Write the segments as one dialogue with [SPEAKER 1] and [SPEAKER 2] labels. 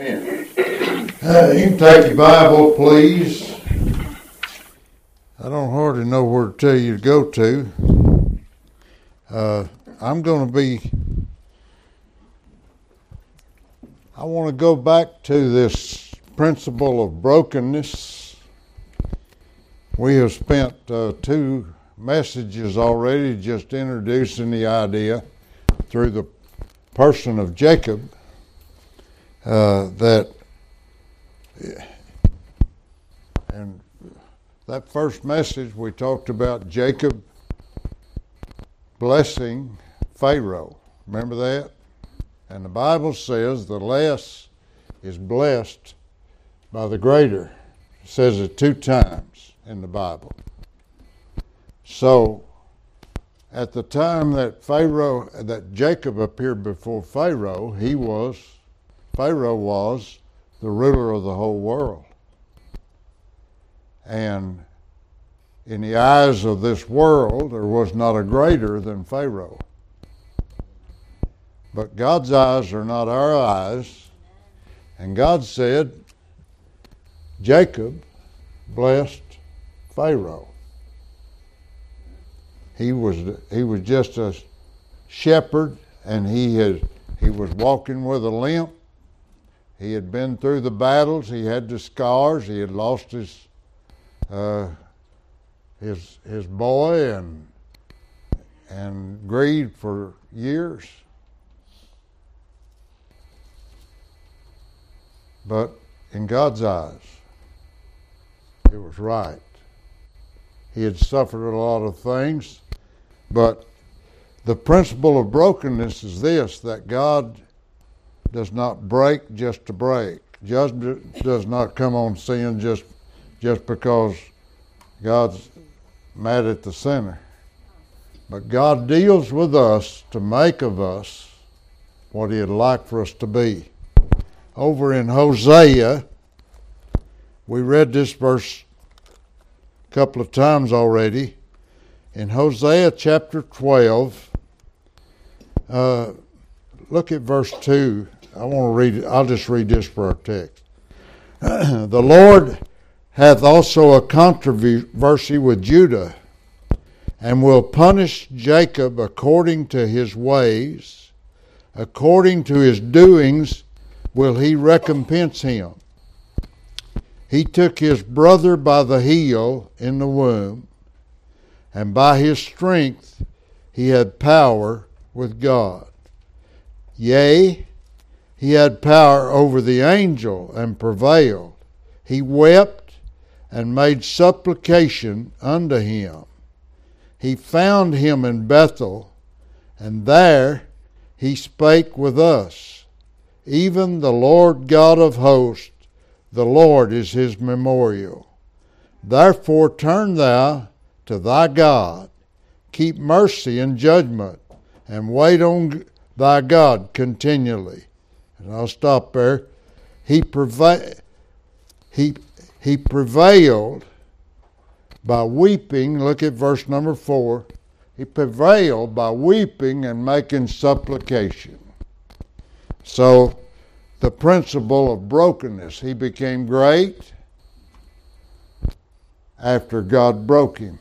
[SPEAKER 1] Uh, you can take your Bible, please. I don't hardly know where to tell you to go to. Uh, I'm going to be. I want to go back to this principle of brokenness. We have spent uh, two messages already just introducing the idea through the person of Jacob uh, that and that first message we talked about Jacob blessing Pharaoh. Remember that? And the Bible says the less is blessed by the greater. It says it two times in the Bible. So at the time that Pharaoh that Jacob appeared before Pharaoh, he was Pharaoh was the ruler of the whole world. And in the eyes of this world, there was not a greater than Pharaoh. But God's eyes are not our eyes. And God said, Jacob blessed Pharaoh. He was, he was just a shepherd and he, had, he was walking with a limp he had been through the battles. He had the scars. He had lost his uh, his his boy and and grieved for years. But in God's eyes, it was right. He had suffered a lot of things, but the principle of brokenness is this that God does not break just to break. Judgment does not come on sin just just because God's mad at the sinner. But God deals with us to make of us what He'd like for us to be. Over in Hosea, we read this verse a couple of times already. In Hosea chapter 12, uh, look at verse 2 I want to read. I'll just read this for our text. the Lord hath also a controversy with Judah, and will punish Jacob according to his ways, according to his doings will he recompense him. He took his brother by the heel in the womb, and by his strength he had power with God. Yea, he had power over the angel and prevailed. He wept and made supplication unto him. He found him in Bethel, and there he spake with us. Even the Lord God of hosts, the Lord is his memorial. Therefore turn thou to thy God, keep mercy and judgment, and wait on thy God continually and I'll stop there. He, preva- he, he prevailed by weeping. Look at verse number four. He prevailed by weeping and making supplication. So, the principle of brokenness. He became great after God broke him.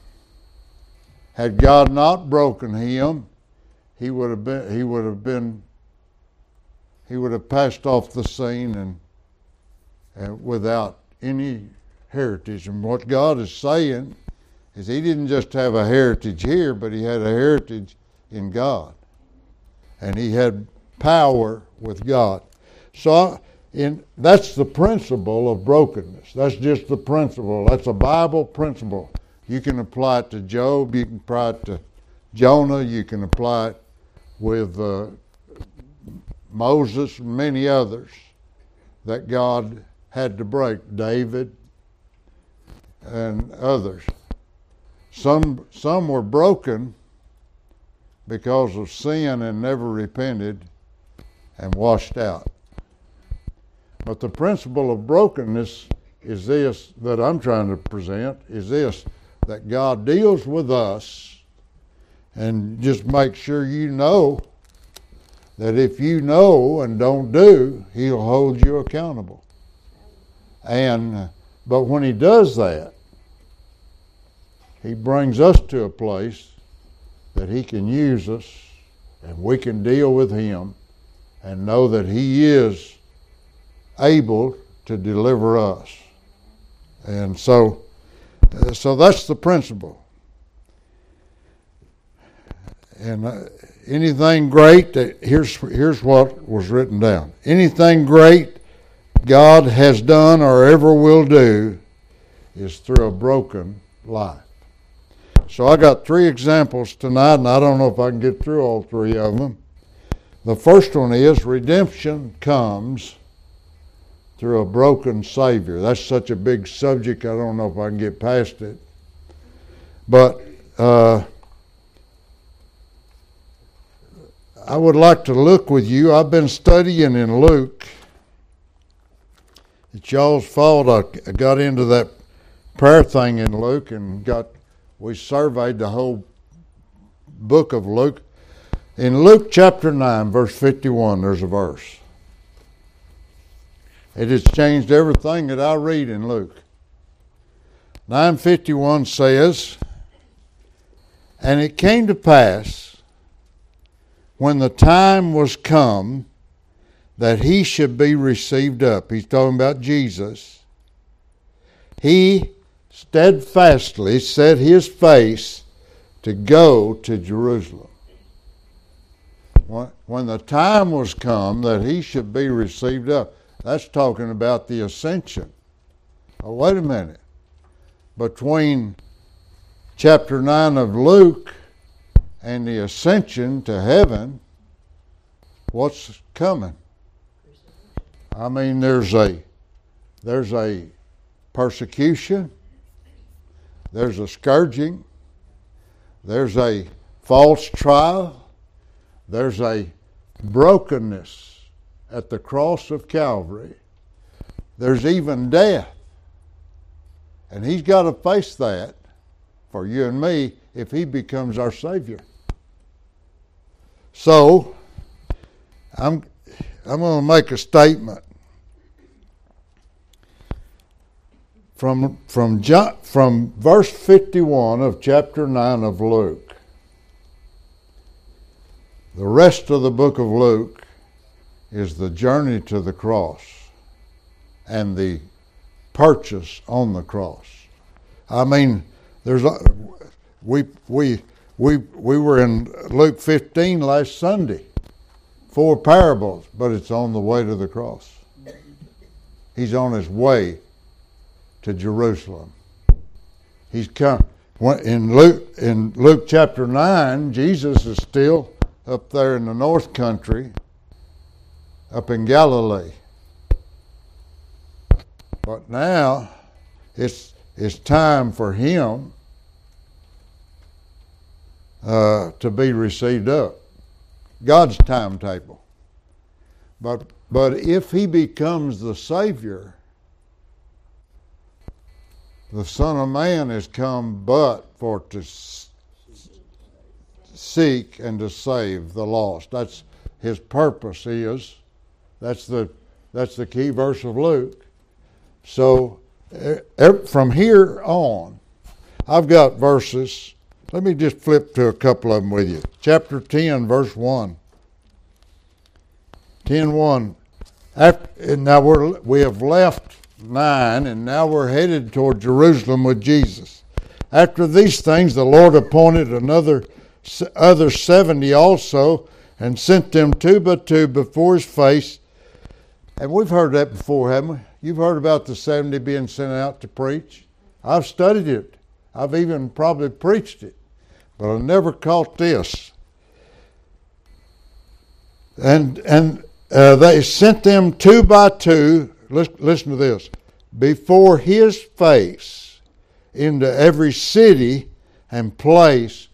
[SPEAKER 1] Had God not broken him, he would have been he would have been he would have passed off the scene and, and without any heritage. And what God is saying is he didn't just have a heritage here, but he had a heritage in God. And he had power with God. So in, that's the principle of brokenness. That's just the principle. That's a Bible principle. You can apply it to Job. You can apply it to Jonah. You can apply it with uh, Moses and many others that God had to break, David and others. Some, some were broken because of sin and never repented and washed out. But the principle of brokenness is this that I'm trying to present is this that God deals with us and just make sure you know that if you know and don't do, He'll hold you accountable. And but when He does that, He brings us to a place that He can use us and we can deal with Him and know that He is able to deliver us. And so, uh, so that's the principle. And uh, anything great, that, here's, here's what was written down. Anything great God has done or ever will do is through a broken life. So I got three examples tonight, and I don't know if I can get through all three of them. The first one is redemption comes through a broken Savior. That's such a big subject, I don't know if I can get past it. But uh, I would like to look with you. I've been studying in Luke. It's y'all's fault I got into that prayer thing in Luke and got we surveyed the whole book of Luke. In Luke chapter 9, verse 51, there's a verse. It has changed everything that I read in Luke. 951 says, And it came to pass when the time was come that he should be received up. He's talking about Jesus. He steadfastly set his face to go to Jerusalem. When the time was come that he should be received up, that's talking about the ascension. Oh, wait a minute. Between chapter 9 of Luke and the ascension to heaven, what's coming? I mean, there's a there's a persecution, there's a scourging, there's a false trial, there's a brokenness at the cross of Calvary. There's even death. And he's got to face that for you and me if he becomes our Savior. So, I'm, I'm going to make a statement. From, from, from verse 51 of chapter 9 of Luke, the rest of the book of Luke is the journey to the cross and the purchase on the cross. I mean, there's a, we we we we were in Luke 15 last Sunday, four parables, but it's on the way to the cross. He's on his way to Jerusalem. He's come in Luke in Luke chapter nine. Jesus is still up there in the north country up in Galilee. But now it's, it's time for him uh, to be received up. God's timetable. But, but if he becomes the Savior, the Son of Man has come but for to seek and to save the lost. That's his purpose is that's the that's the key verse of Luke. So from here on, I've got verses. Let me just flip to a couple of them with you. Chapter 10, verse 1. 10 1. After, and now we're, we have left 9, and now we're headed toward Jerusalem with Jesus. After these things, the Lord appointed another other 70 also, and sent them two by two before his face and we've heard that before, haven't we? You've heard about the 70 being sent out to preach. I've studied it. I've even probably preached it, but I never caught this. And and uh, they sent them two by two. Listen, listen to this. Before his face, into every city and place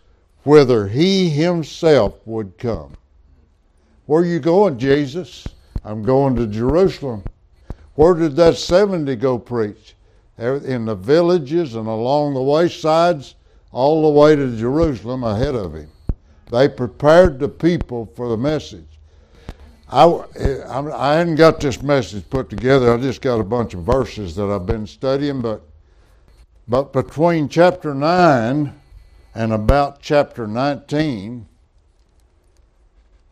[SPEAKER 1] whither he himself would come. Where are you going, Jesus? I'm going to Jerusalem. Where did that 70 go preach? In the villages and along the waysides, all the way to Jerusalem ahead of him. They prepared the people for the message. I, I hadn't got this message put together. I just got a bunch of verses that I've been studying, but but between chapter 9 and about chapter 19,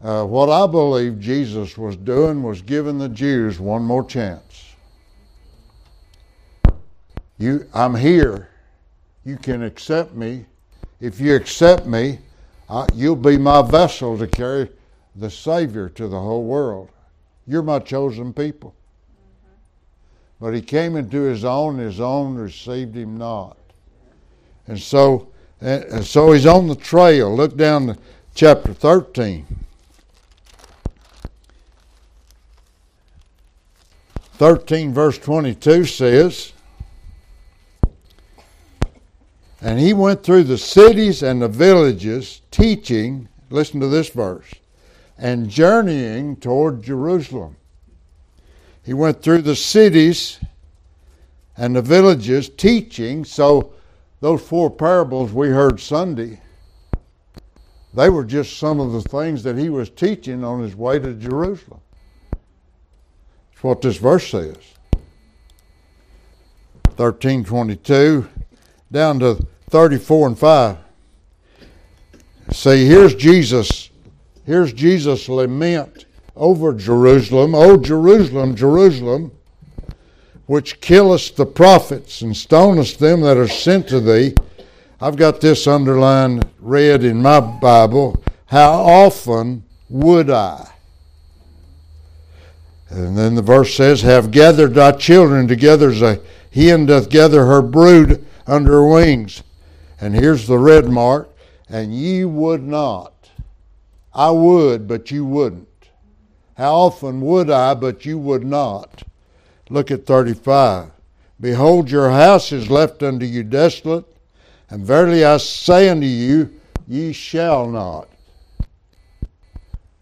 [SPEAKER 1] uh, what I believe Jesus was doing was giving the Jews one more chance. You, I'm here. You can accept me. If you accept me, you'll be my vessel to carry the Savior to the whole world. You're my chosen people. But he came into his own, his own received him not. And so, and so he's on the trail. Look down to chapter 13. 13, verse 22 says, And he went through the cities and the villages, teaching, listen to this verse, and journeying toward Jerusalem. He went through the cities and the villages teaching. So, those four parables we heard Sunday, they were just some of the things that he was teaching on his way to Jerusalem. That's what this verse says. 1322 down to 34 and 5. See, here's Jesus. Here's Jesus' lament over Jerusalem. Oh, Jerusalem, Jerusalem, which killest the prophets and stonest them that are sent to thee. I've got this underlined, read in my Bible. How often would I? And then the verse says, Have gathered thy children together as a hen doth gather her brood under her wings. And here's the red mark, and ye would not. I would, but you wouldn't. How often would I, but you would not? Look at 35. Behold, your house is left unto you desolate, and verily I say unto you, ye shall not.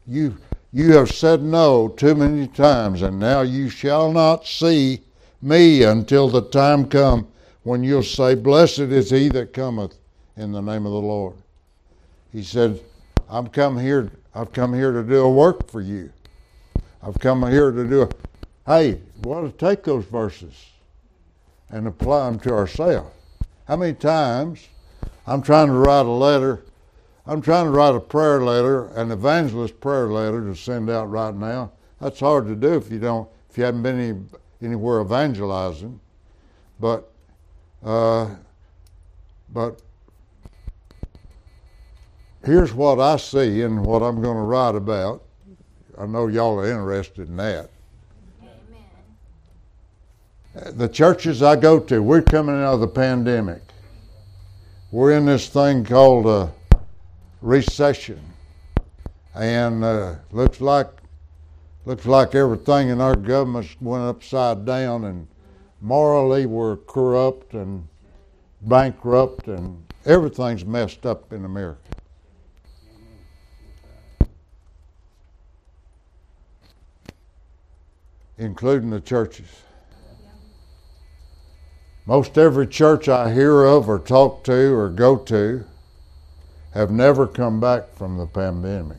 [SPEAKER 1] You, you have said no too many times, and now you shall not see me until the time come when you'll say, Blessed is he that cometh in the name of the Lord. He said, I'm come here, I've come here to do a work for you. I've come here to do a hey, we ought to take those verses and apply them to ourselves. How many times I'm trying to write a letter, I'm trying to write a prayer letter, an evangelist prayer letter to send out right now. That's hard to do if you don't, if you haven't been any, anywhere evangelizing. But uh, but here's what I see and what I'm going to write about. I know y'all are interested in that. Amen. The churches I go to, we're coming out of the pandemic. We're in this thing called a recession, and uh, looks like looks like everything in our government went upside down, and morally we're corrupt and bankrupt and everything's messed up in America. Including the churches. Most every church I hear of or talk to or go to have never come back from the pandemic.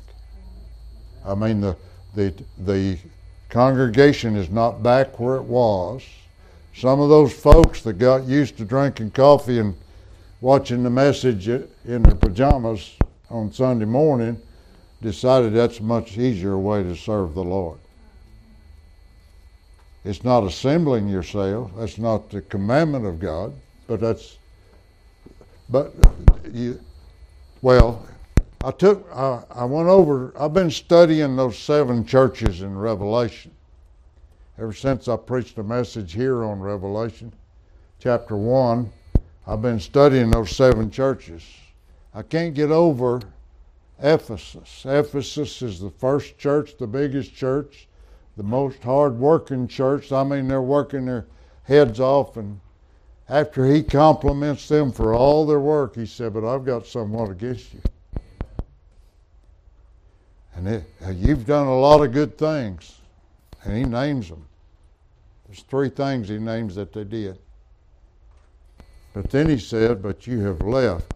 [SPEAKER 1] I mean the the the congregation is not back where it was some of those folks that got used to drinking coffee and watching the message in their pajamas on Sunday morning decided that's a much easier way to serve the Lord. It's not assembling yourself. That's not the commandment of God, but that's but you well, I took I, I went over I've been studying those seven churches in Revelation ever since I preached a message here on Revelation chapter 1, I've been studying those seven churches. I can't get over Ephesus. Ephesus is the first church, the biggest church, the most hard working church. I mean, they're working their heads off. And after he compliments them for all their work, he said, But I've got somewhat against you. And it, uh, you've done a lot of good things and he names them. There's three things he names that they did. But then he said, But you have left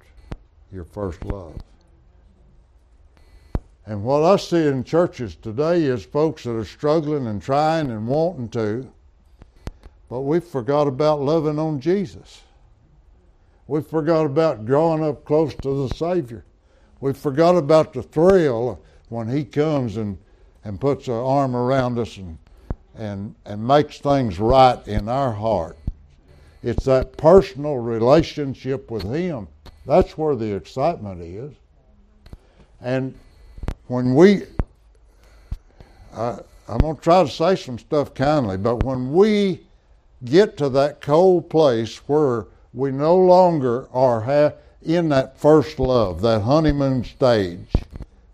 [SPEAKER 1] your first love. And what I see in churches today is folks that are struggling and trying and wanting to, but we forgot about loving on Jesus. We forgot about growing up close to the Savior. We forgot about the thrill when He comes and, and puts an arm around us and, and, and makes things right in our heart. It's that personal relationship with Him. That's where the excitement is. And when we, I, I'm going to try to say some stuff kindly, but when we get to that cold place where we no longer are ha- in that first love, that honeymoon stage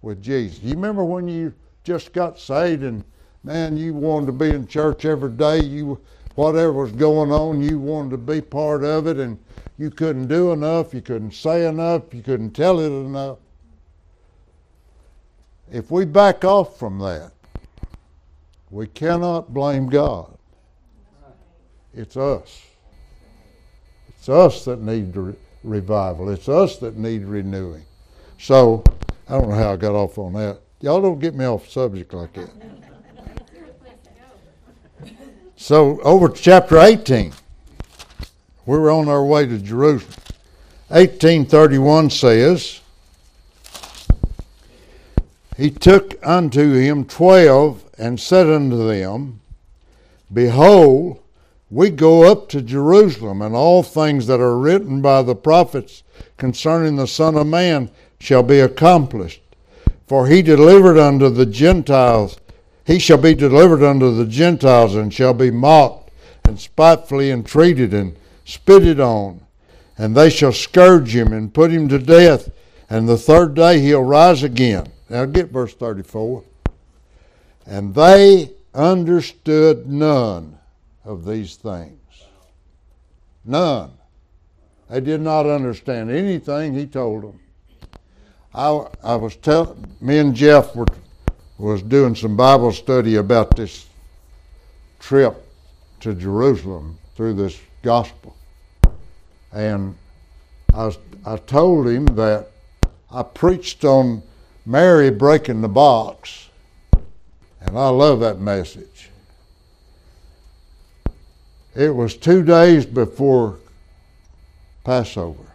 [SPEAKER 1] with Jesus. You remember when you just got saved and man, you wanted to be in church every day. You whatever was going on, you wanted to be part of it, and you couldn't do enough. You couldn't say enough. You couldn't tell it enough. If we back off from that, we cannot blame God. It's us. It's us that need re- revival. It's us that need renewing. So, I don't know how I got off on that. Y'all don't get me off subject like that. So, over to chapter 18. We were on our way to Jerusalem. 1831 says, He took unto him twelve and said unto them, Behold, we go up to Jerusalem, and all things that are written by the prophets concerning the Son of Man shall be accomplished. For he delivered unto the Gentiles, he shall be delivered unto the Gentiles, and shall be mocked, and spitefully entreated, and spitted on. And they shall scourge him, and put him to death, and the third day he'll rise again. Now get verse 34. And they understood none of these things. None. They did not understand anything he told them. I, I was telling, me and Jeff were was doing some Bible study about this trip to Jerusalem through this gospel. And I, was, I told him that I preached on Mary breaking the box, and I love that message. It was two days before Passover.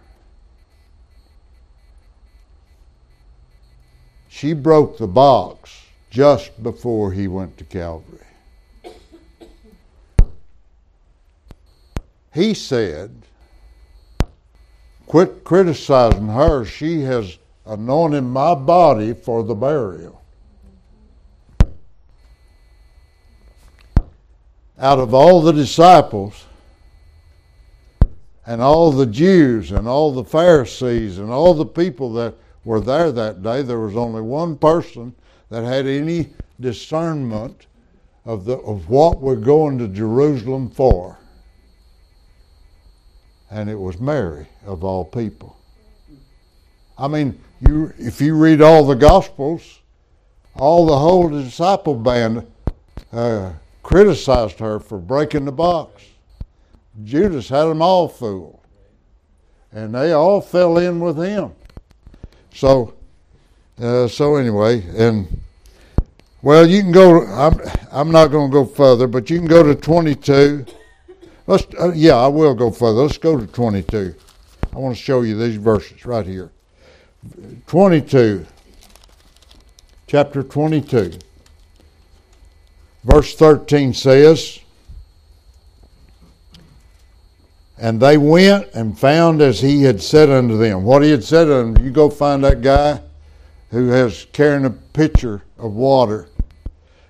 [SPEAKER 1] She broke the box just before he went to Calvary. He said, Quit criticizing her. She has anointed my body for the burial. out of all the disciples and all the Jews and all the Pharisees and all the people that were there that day, there was only one person that had any discernment of, the, of what we're going to Jerusalem for. And it was Mary, of all people. I mean, you, if you read all the Gospels, all the whole disciple band uh, criticized her for breaking the box. Judas had them all fooled. And they all fell in with him. So, uh, so anyway, and well, you can go. I'm, I'm not going to go further, but you can go to 22. Let's, uh, yeah, I will go further. Let's go to 22. I want to show you these verses right here. 22, chapter 22. Verse 13 says, And they went and found as he had said unto them. What he had said unto them, you go find that guy who has carrying a pitcher of water,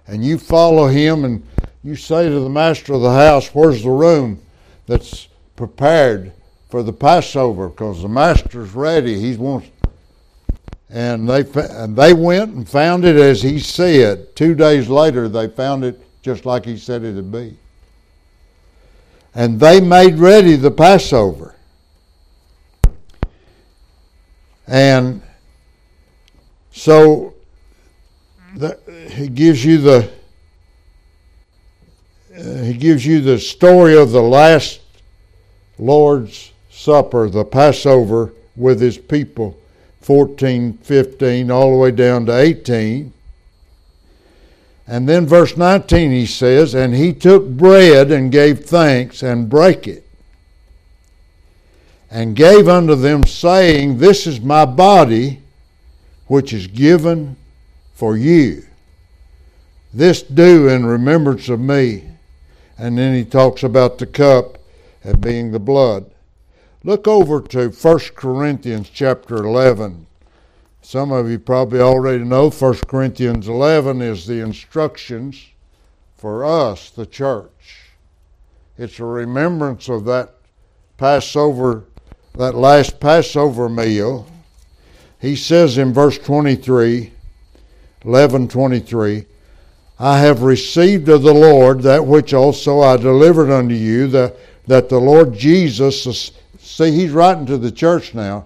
[SPEAKER 1] and you follow him and you say to the master of the house, Where's the room that's prepared for the Passover? Because the master's ready. He wants and they and they went and found it as he said. Two days later, they found it just like he said it'd be. And they made ready the Passover. And so the, he gives you the uh, he gives you the story of the last Lord's Supper, the Passover with his people 14, 15, all the way down to 18. And then verse 19 he says, And he took bread and gave thanks and brake it, and gave unto them, saying, This is my body, which is given for you. This do in remembrance of me. And then he talks about the cup and being the blood. Look over to 1 Corinthians chapter 11. Some of you probably already know 1 Corinthians 11 is the instructions for us, the church. It's a remembrance of that Passover, that last Passover meal. He says in verse 23, 11:23, I have received of the Lord that which also I delivered unto you, that, that the Lord Jesus, see, he's writing to the church now.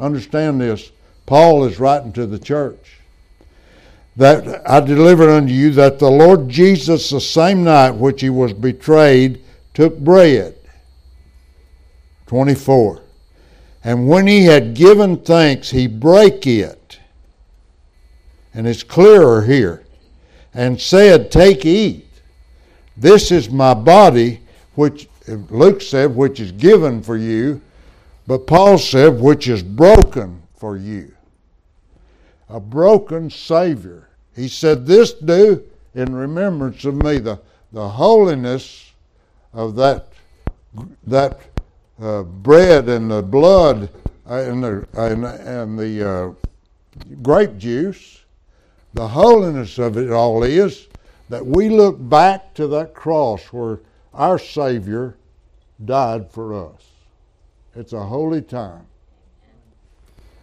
[SPEAKER 1] Understand this. Paul is writing to the church. That I delivered unto you that the Lord Jesus, the same night which he was betrayed, took bread. 24. And when he had given thanks, he brake it. And it's clearer here. And said, Take, eat. This is my body, which Luke said, which is given for you. But Paul said, which is broken for you a broken Savior. He said, This do in remembrance of me. The, the holiness of that, that uh, bread and the blood uh, and the, and, and the uh, grape juice, the holiness of it all is that we look back to that cross where our Savior died for us. It's a holy time.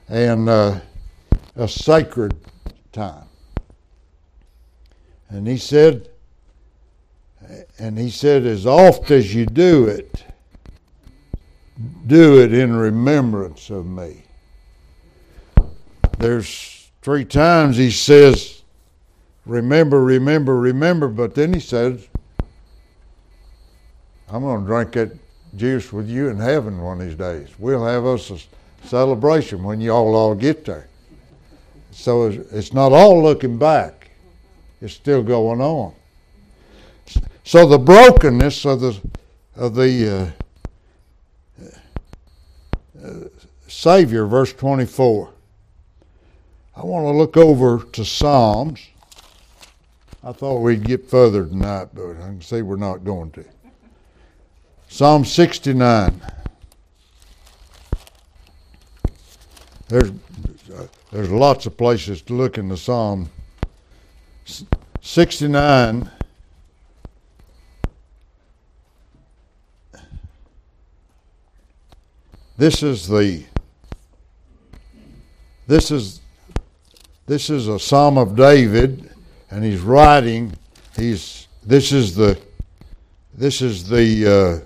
[SPEAKER 1] And uh, a sacred time. And he said, and he said, as oft as you do it, do it in remembrance of me. There's three times he says, remember, remember, remember, but then he says, I'm going to drink that juice with you in heaven one of these days. We'll have us a celebration when you all all get there. So it's not all looking back, it's still going on. So the brokenness of the, of the uh, uh, Savior, verse 24. I want to look over to Psalms. I thought we'd get further tonight, but I can see we're not going to. Psalm 69. There's there's lots of places to look in the Psalm. 69. This is the this is this is a psalm of David and he's writing he's this is the this is the uh,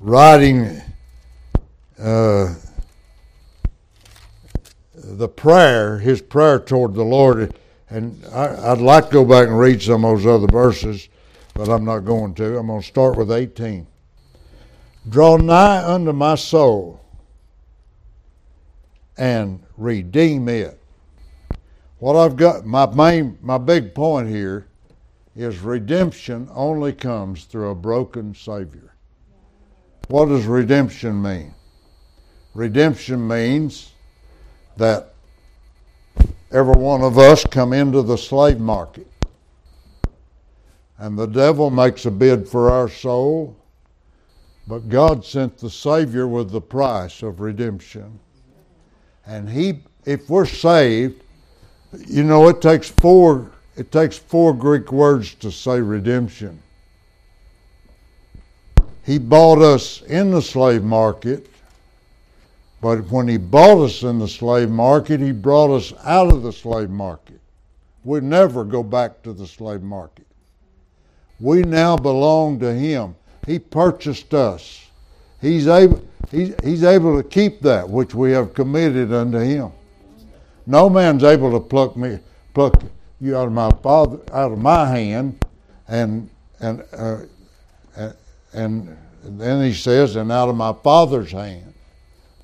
[SPEAKER 1] writing uh, the prayer, his prayer toward the Lord, and I, would like to go back and read some of those other verses, but I'm not going to. I'm going to start with 18. Draw nigh unto my soul and redeem it. What I've got, my main, my big point here is redemption only comes through a broken Savior. What does redemption mean? Redemption means that every one of us come into the slave market. And the devil makes a bid for our soul, but God sent the Savior with the price of redemption. And he if we're saved, you know it takes four it takes four Greek words to say redemption. He bought us in the slave market but when he bought us in the slave market, he brought us out of the slave market. We never go back to the slave market. We now belong to him. He purchased us. He's able, he's, he's able to keep that which we have committed unto him. No man's able to pluck me, pluck you out of my father, out of my hand, and and uh, and then he says, and out of my father's hand.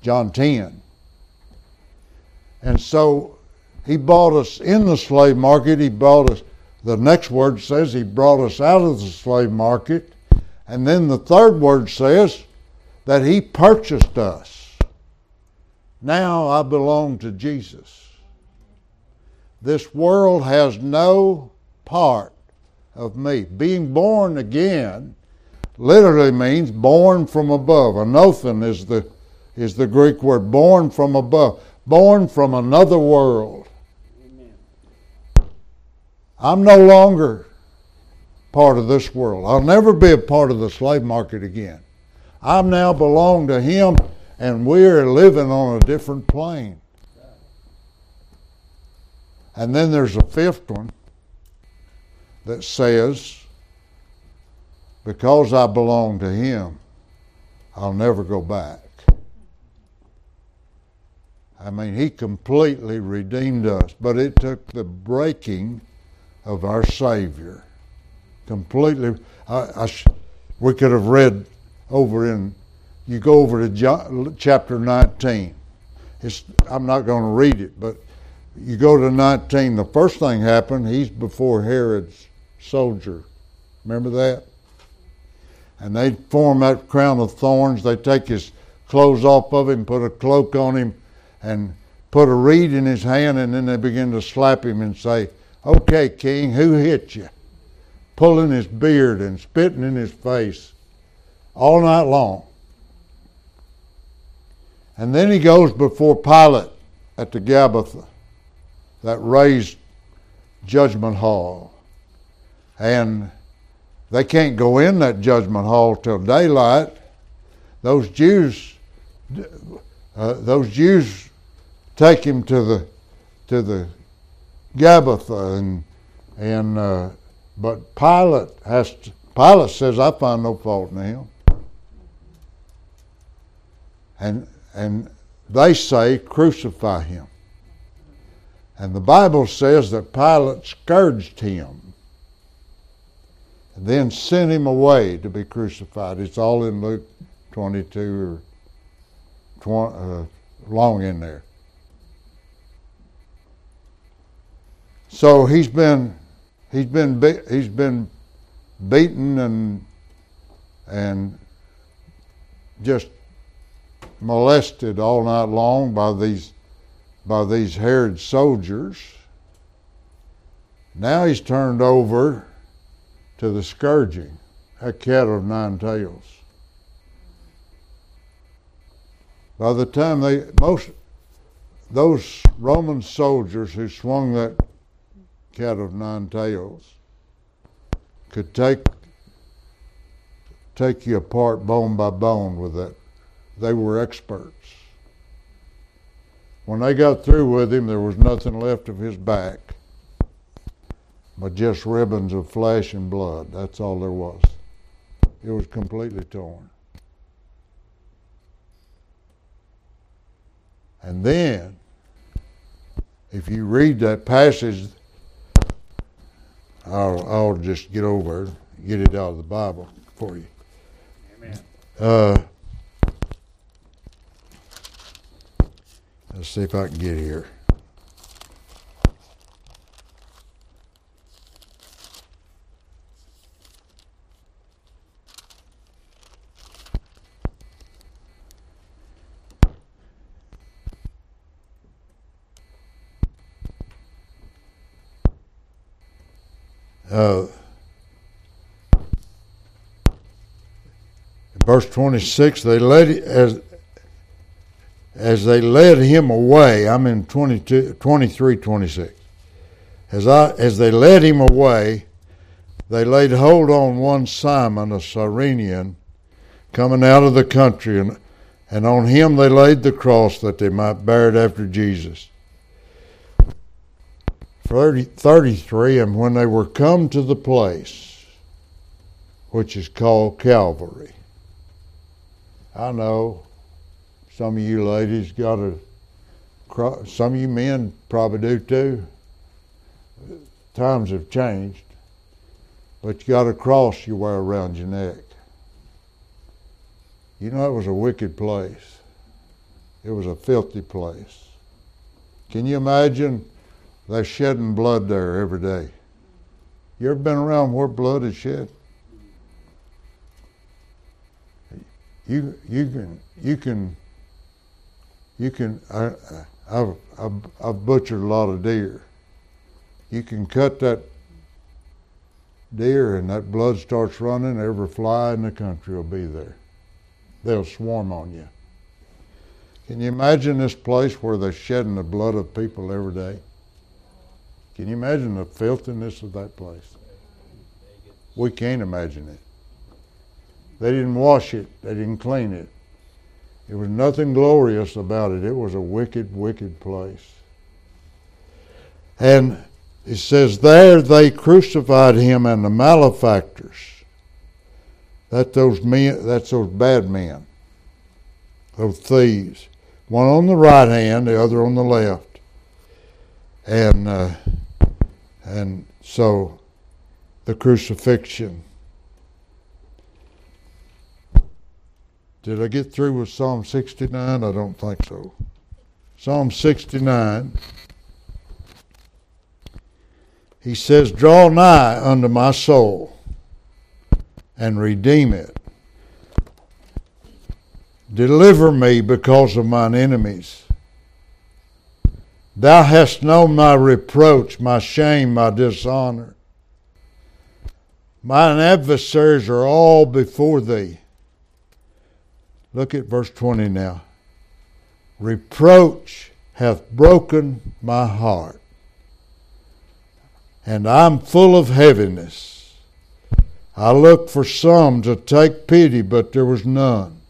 [SPEAKER 1] John 10. And so he bought us in the slave market. He bought us, the next word says he brought us out of the slave market. And then the third word says that he purchased us. Now I belong to Jesus. This world has no part of me. Being born again literally means born from above. Anothen is the is the Greek word born from above, born from another world. I'm no longer part of this world. I'll never be a part of the slave market again. I now belong to Him, and we're living on a different plane. And then there's a fifth one that says, because I belong to Him, I'll never go back. I mean, He completely redeemed us, but it took the breaking of our Savior. Completely. I, I, we could have read over in, you go over to chapter 19. It's, I'm not going to read it, but you go to 19. The first thing happened, he's before Herod's soldier. Remember that? And they form that crown of thorns. They take his clothes off of him, put a cloak on him, and put a reed in his hand, and then they begin to slap him and say, Okay, King, who hit you? Pulling his beard and spitting in his face all night long. And then he goes before Pilate at the Gabbatha, that raised judgment hall. And they can't go in that judgment hall till daylight. Those Jews, uh, those Jews take him to the to the Gabbatha and and uh, but Pilate has to, Pilate says I find no fault in him. And and they say crucify him. And the Bible says that Pilate scourged him and then sent him away to be crucified. It's all in Luke 22 or 20, uh, long in there. So he's been he's been be- he's been beaten and and just molested all night long by these by these Herod soldiers. Now he's turned over to the scourging, a cat of nine tails. By the time they most those Roman soldiers who swung that cat of nine tails could take take you apart bone by bone with it. They were experts. When they got through with him, there was nothing left of his back but just ribbons of flesh and blood. That's all there was. It was completely torn. And then, if you read that passage I'll, I'll just get over it, get it out of the Bible for you. Amen. Uh, let's see if I can get here. Uh, verse 26, they led as as they led him away. I'm in 22, 23, 26. As I as they led him away, they laid hold on one Simon, a Cyrenian, coming out of the country, and and on him they laid the cross that they might bear it after Jesus. 30, 33, and when they were come to the place which is called Calvary. I know some of you ladies got a, some of you men probably do too. Times have changed, but you got a cross you wear around your neck. You know, it was a wicked place. It was a filthy place. Can you imagine they're shedding blood there every day? You ever been around where blood is shed? You you can you can you can I, I've, I've, I've butchered a lot of deer. You can cut that deer and that blood starts running, every fly in the country will be there. They'll swarm on you. Can you imagine this place where they're shedding the blood of people every day? Can you imagine the filthiness of that place? We can't imagine it. They didn't wash it, they didn't clean it. There was nothing glorious about it. It was a wicked, wicked place. And it says, There they crucified him and the malefactors. That those men, that's those bad men, those thieves. One on the right hand, the other on the left. And uh, and so the crucifixion. Did I get through with Psalm 69? I don't think so. Psalm 69. He says, Draw nigh unto my soul and redeem it. Deliver me because of mine enemies. Thou hast known my reproach, my shame, my dishonor. Mine adversaries are all before thee. Look at verse 20 now. Reproach hath broken my heart, and I'm full of heaviness. I looked for some to take pity, but there was none,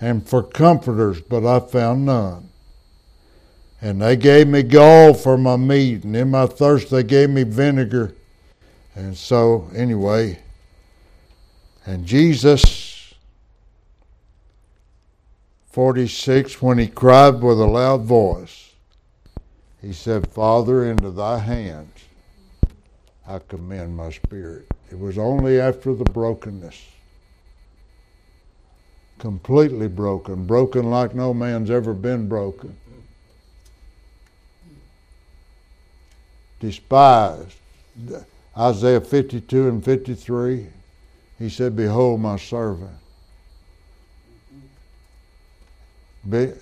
[SPEAKER 1] and for comforters, but I found none. And they gave me gall for my meat, and in my thirst they gave me vinegar. And so, anyway, and Jesus, 46, when he cried with a loud voice, he said, Father, into thy hands I commend my spirit. It was only after the brokenness, completely broken, broken like no man's ever been broken, despised Isaiah 52 and 53, he said, Behold my servant. Be,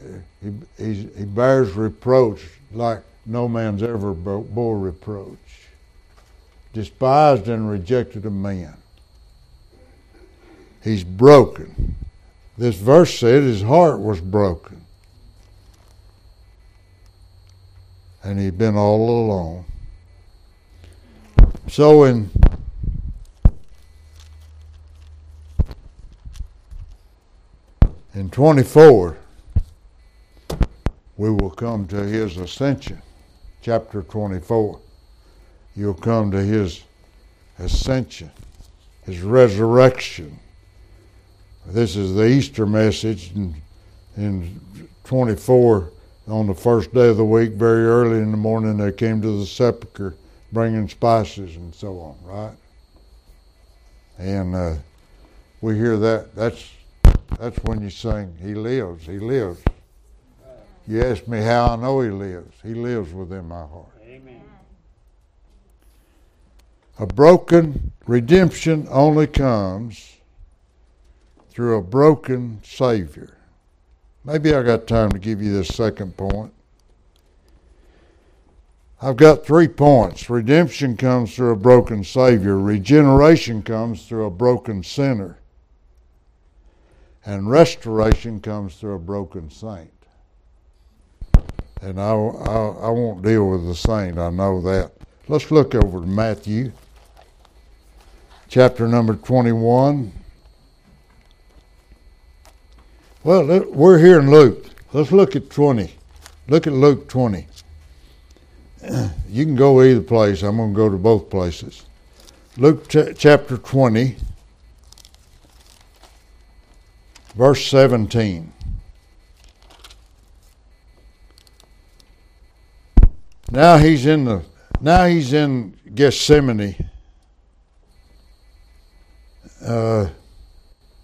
[SPEAKER 1] he, he bears reproach like no man's ever bore reproach. Despised and rejected of men. He's broken. This verse said his heart was broken. And he'd been all alone. So in in 24 we will come to his ascension chapter 24 you'll come to his ascension his resurrection. This is the easter message in, in 24 on the first day of the week very early in the morning they came to the sepulchre bringing spices and so on, right? And uh, we hear that. That's that's when you sing, "He lives, He lives." You ask me how I know He lives. He lives within my heart. Amen. A broken redemption only comes through a broken Savior. Maybe I got time to give you this second point. I've got three points. Redemption comes through a broken Savior, regeneration comes through a broken sinner, and restoration comes through a broken saint. And I, I, I won't deal with the saint, I know that. Let's look over to Matthew, chapter number 21. Well, we're here in Luke. Let's look at 20. Look at Luke 20 you can go either place. I'm going to go to both places. Luke ch- chapter 20, verse 17. Now he's in the now he's in Gethsemane. Uh,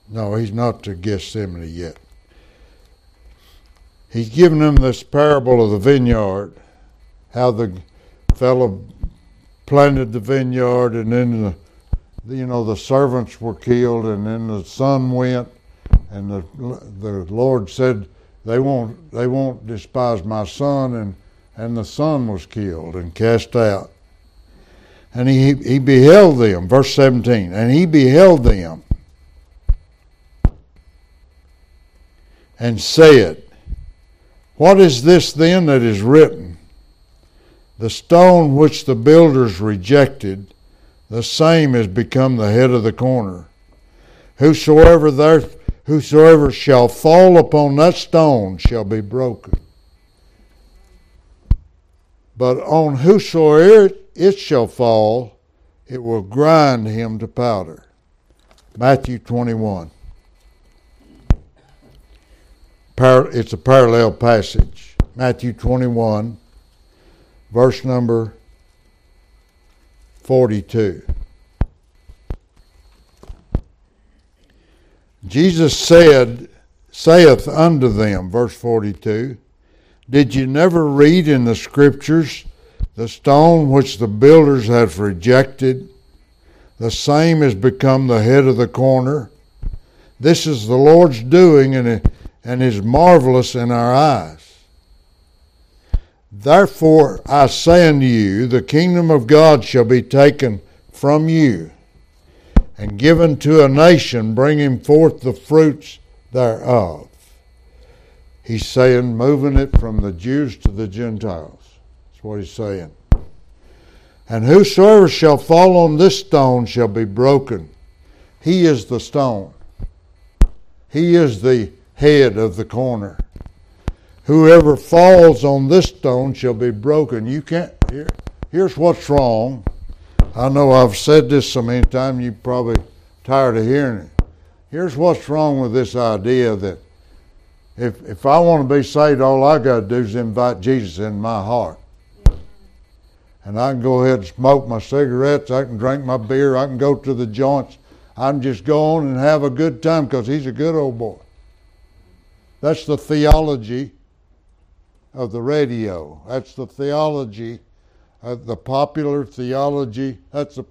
[SPEAKER 1] no, he's not to Gethsemane yet. He's given them this parable of the vineyard how the fellow planted the vineyard, and then the, you know, the servants were killed, and then the son went, and the the Lord said, "They won't they won't despise my son," and and the son was killed and cast out. And he he beheld them, verse seventeen, and he beheld them, and said, "What is this then that is written?" The stone which the builders rejected, the same has become the head of the corner. Whosoever there, whosoever shall fall upon that stone shall be broken. But on whosoever it shall fall, it will grind him to powder. Matthew 21. It's a parallel passage. Matthew 21 verse number 42. Jesus said, saith unto them, verse 42, Did you never read in the scriptures the stone which the builders have rejected? The same has become the head of the corner. This is the Lord's doing and, and is marvelous in our eyes. Therefore I say unto you, the kingdom of God shall be taken from you and given to a nation bringing forth the fruits thereof. He's saying, moving it from the Jews to the Gentiles. That's what he's saying. And whosoever shall fall on this stone shall be broken. He is the stone. He is the head of the corner. Whoever falls on this stone shall be broken. You can't. Here, here's what's wrong. I know I've said this so many times, you're probably tired of hearing it. Here's what's wrong with this idea that if, if I want to be saved, all I got to do is invite Jesus in my heart. And I can go ahead and smoke my cigarettes, I can drink my beer, I can go to the joints. I can just go on and have a good time because he's a good old boy. That's the theology of the radio. That's the theology, uh, the popular theology. That's the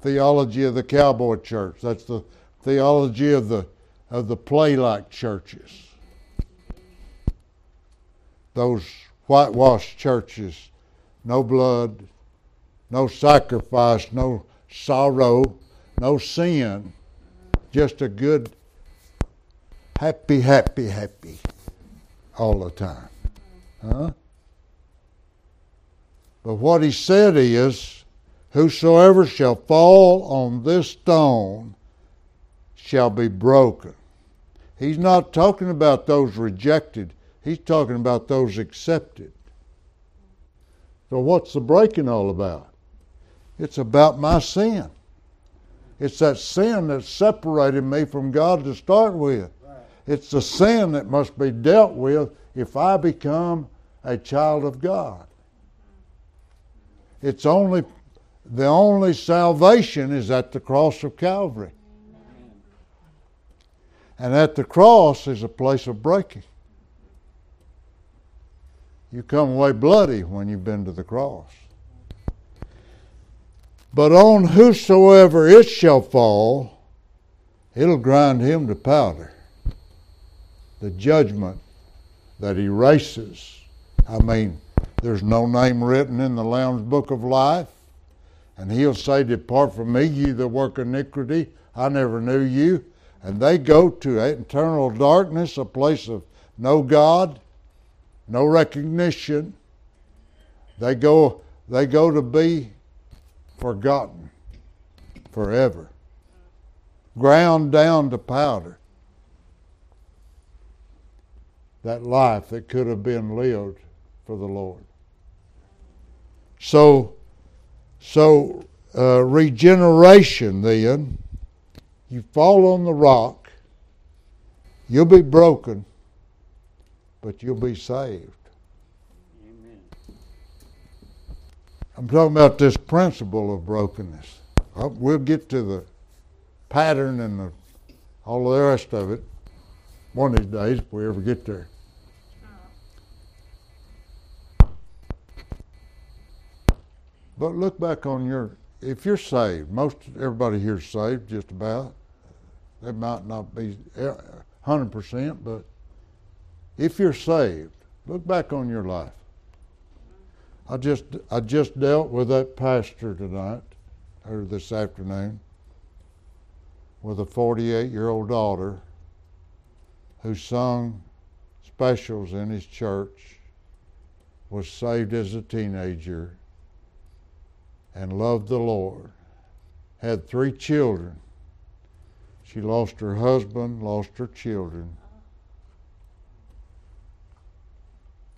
[SPEAKER 1] theology of the cowboy church. That's the theology of the of the play-like churches. Those whitewashed churches, no blood, no sacrifice, no sorrow, no sin, just a good, happy, happy, happy all the time. Huh? But what he said is, Whosoever shall fall on this stone shall be broken. He's not talking about those rejected, he's talking about those accepted. So, what's the breaking all about? It's about my sin. It's that sin that separated me from God to start with. It's the sin that must be dealt with if I become a child of God. It's only the only salvation is at the cross of Calvary. And at the cross is a place of breaking. You come away bloody when you've been to the cross. But on whosoever it shall fall, it'll grind him to powder. The judgment that erases. I mean, there's no name written in the Lamb's Book of Life. And he'll say, Depart from me, ye that work iniquity. I never knew you. And they go to eternal darkness, a place of no God, no recognition. They go, they go to be forgotten forever, ground down to powder that life that could have been lived for the Lord. So, so uh, regeneration then, you fall on the rock, you'll be broken, but you'll be saved. Amen. I'm talking about this principle of brokenness. We'll get to the pattern and the, all the rest of it one of these days if we ever get there. But look back on your, if you're saved, most everybody here's saved, just about. They might not be eh, 100%, but if you're saved, look back on your life. I just I just dealt with that pastor tonight or this afternoon with a 48 year old daughter who sung specials in his church, was saved as a teenager, and loved the Lord. Had three children. She lost her husband, lost her children.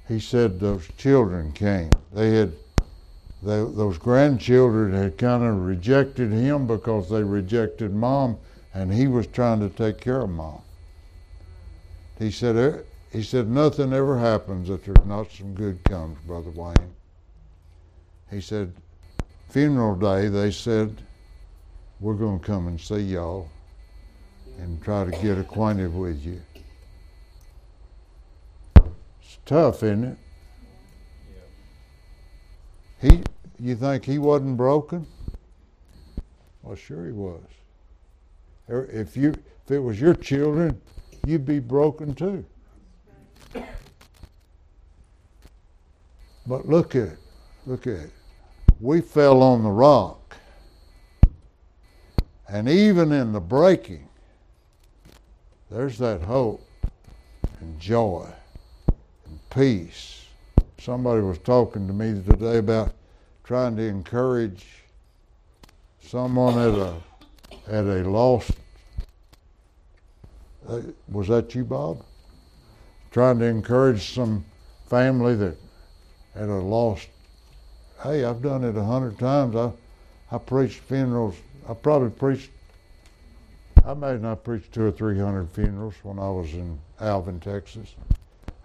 [SPEAKER 1] He said those children came. They had they, those grandchildren had kind of rejected him because they rejected mom, and he was trying to take care of mom. He said, eh, he said, nothing ever happens that there's not some good comes, Brother Wayne. He said, funeral day, they said, we're going to come and see y'all and try to get acquainted with you. It's tough, isn't it? He, you think he wasn't broken? Well, sure he was. Er, if you, if it was your children, you'd be broken too. But look at, it. look at, we fell on the rock, and even in the breaking, there's that hope and joy and peace. Somebody was talking to me today about trying to encourage someone at a at a lost. Uh, was that you, Bob? Trying to encourage some family that at a lost. Hey, I've done it a hundred times. I I preached funerals. I probably preached I may not preached two or three hundred funerals when I was in Alvin, Texas.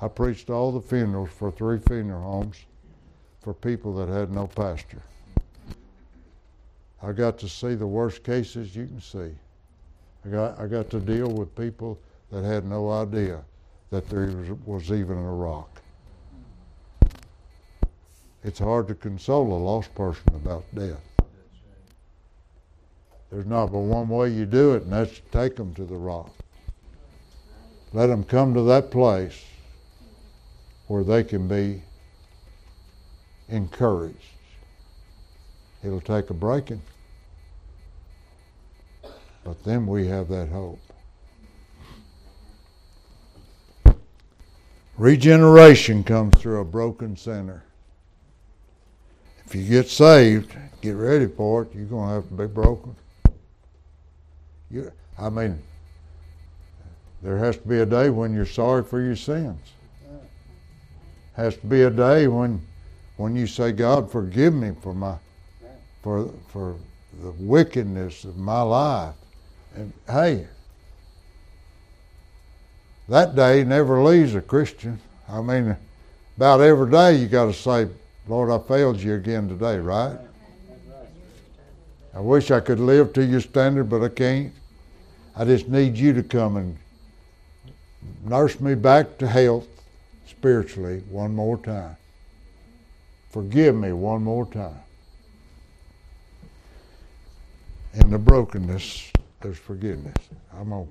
[SPEAKER 1] I preached all the funerals for three funeral homes for people that had no pastor. I got to see the worst cases you can see. I got, I got to deal with people that had no idea that there was, was even a rock. It's hard to console a lost person about death. There's not but one way you do it, and that's to take them to the rock. Let them come to that place where they can be encouraged. It'll take a breaking, but then we have that hope. Regeneration comes through a broken sinner. If you get saved, get ready for it. You're going to have to be broken. You, I mean, there has to be a day when you're sorry for your sins. Has to be a day when, when you say, God, forgive me for my, for for the wickedness of my life. And hey, that day never leaves a Christian. I mean, about every day you got to say, Lord, I failed you again today, right? I wish I could live to your standard, but I can't. I just need you to come and nurse me back to health spiritually one more time. Forgive me one more time. In the brokenness, there's forgiveness. I'm going